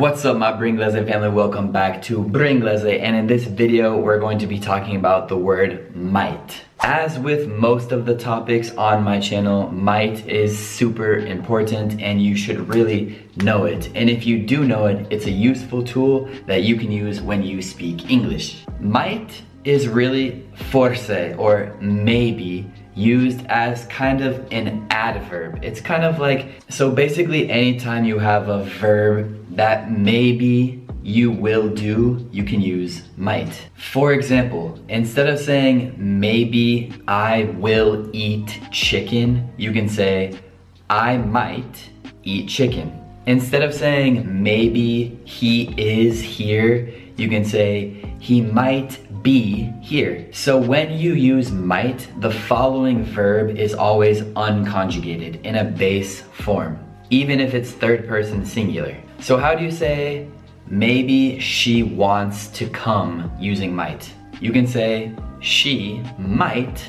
What's up my Bringlese family, welcome back to Bringlese and in this video we're going to be talking about the word might. As with most of the topics on my channel, might is super important and you should really know it. And if you do know it, it's a useful tool that you can use when you speak English. Might is really forse or maybe used as kind of an adverb. It's kind of like, so basically anytime you have a verb that maybe you will do, you can use might. For example, instead of saying maybe I will eat chicken, you can say I might eat chicken. Instead of saying maybe he is here, you can say he might be here. So when you use might, the following verb is always unconjugated in a base form, even if it's third person singular. So how do you say, maybe she wants to come using might? You can say, she might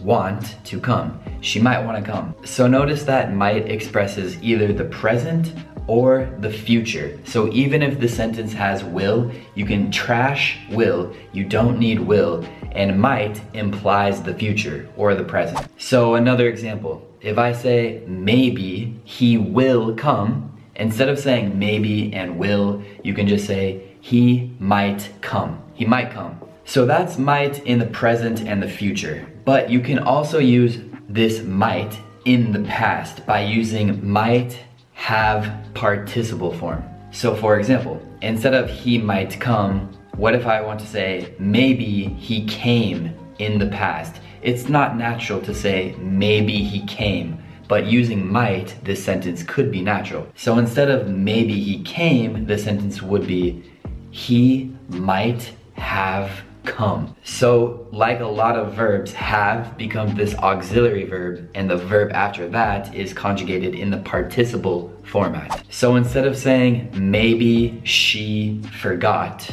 want to come. She might want to come. So notice that might expresses either the present or the future. So even if the sentence has will, you can trash will, you don't need will, and might implies the future or the present. So another example, if I say maybe he will come, instead of saying maybe and will, you can just say he might come. He might come. So that's might in the present and the future. But you can also use this might in the past by using might have participle form. So for example, instead of he might come, what if I want to say maybe he came in the past? It's not natural to say maybe he came, but using might, this sentence could be natural. So instead of maybe he came, the sentence would be he might have come. So like a lot of verbs, have become this auxiliary verb and the verb after that is conjugated in the participle format. So instead of saying maybe she forgot,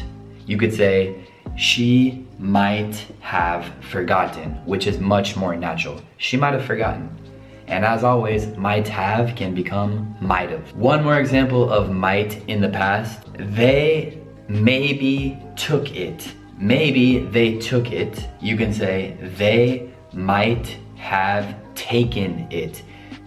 you could say she might have forgotten, which is much more natural. She might have forgotten. And as always, might have can become might have. One more example of might in the past. They maybe took it maybe they took it. You can say they might have taken it.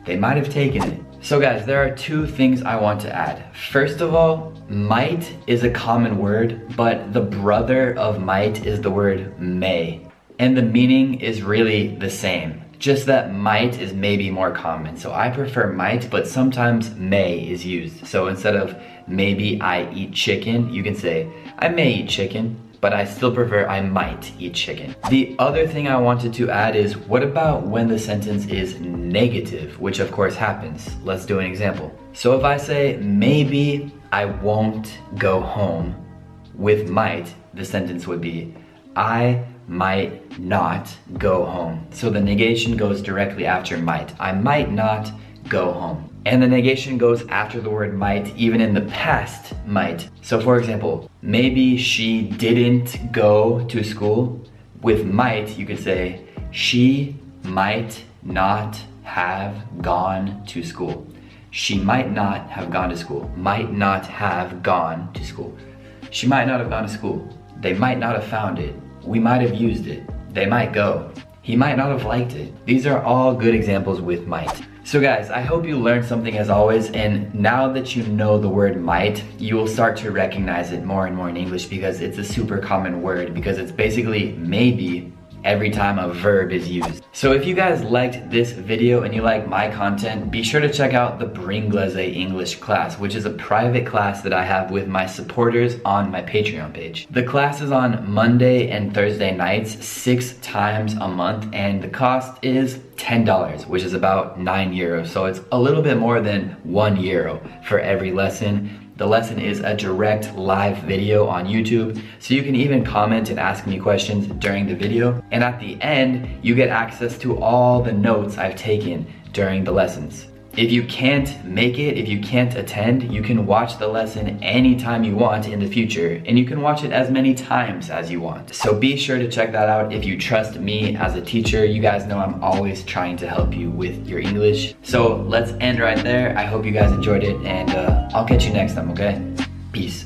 They might have taken it. So guys, there are two things I want to add. First of all, might is a common word, but the brother of might is the word may. And the meaning is really the same. Just that might is maybe more common. So I prefer might, but sometimes may is used. So instead of maybe I eat chicken, you can say I may eat chicken but I still prefer I might eat chicken. The other thing I wanted to add is what about when the sentence is negative, which of course happens. Let's do an example. So if I say maybe I won't go home with might, the sentence would be I might not go home. So the negation goes directly after might. I might not go home. And the negation goes after the word might, even in the past might. So for example, maybe she didn't go to school. With might, you could say, she might not have gone to school. She might not have gone to school. Might not have gone to school. She might not have gone to school. They might not have found it. We might have used it. They might go. He might not have liked it. These are all good examples with might. So guys, I hope you learned something as always, and now that you know the word might, you will start to recognize it more and more in English because it's a super common word because it's basically maybe every time a verb is used. So if you guys liked this video and you like my content, be sure to check out the Bringlese English class, which is a private class that I have with my supporters on my Patreon page. The class is on Monday and Thursday nights, six times a month, and the cost is $10, which is about nine euros. So it's a little bit more than one euro for every lesson. The lesson is a direct live video on YouTube, so you can even comment and ask me questions during the video. And at the end, you get access to all the notes I've taken during the lessons. If you can't make it, if you can't attend, you can watch the lesson anytime you want in the future, and you can watch it as many times as you want. So be sure to check that out if you trust me as a teacher. You guys know I'm always trying to help you with your English. So let's end right there. I hope you guys enjoyed it, and uh, I'll catch you next time, okay? Peace.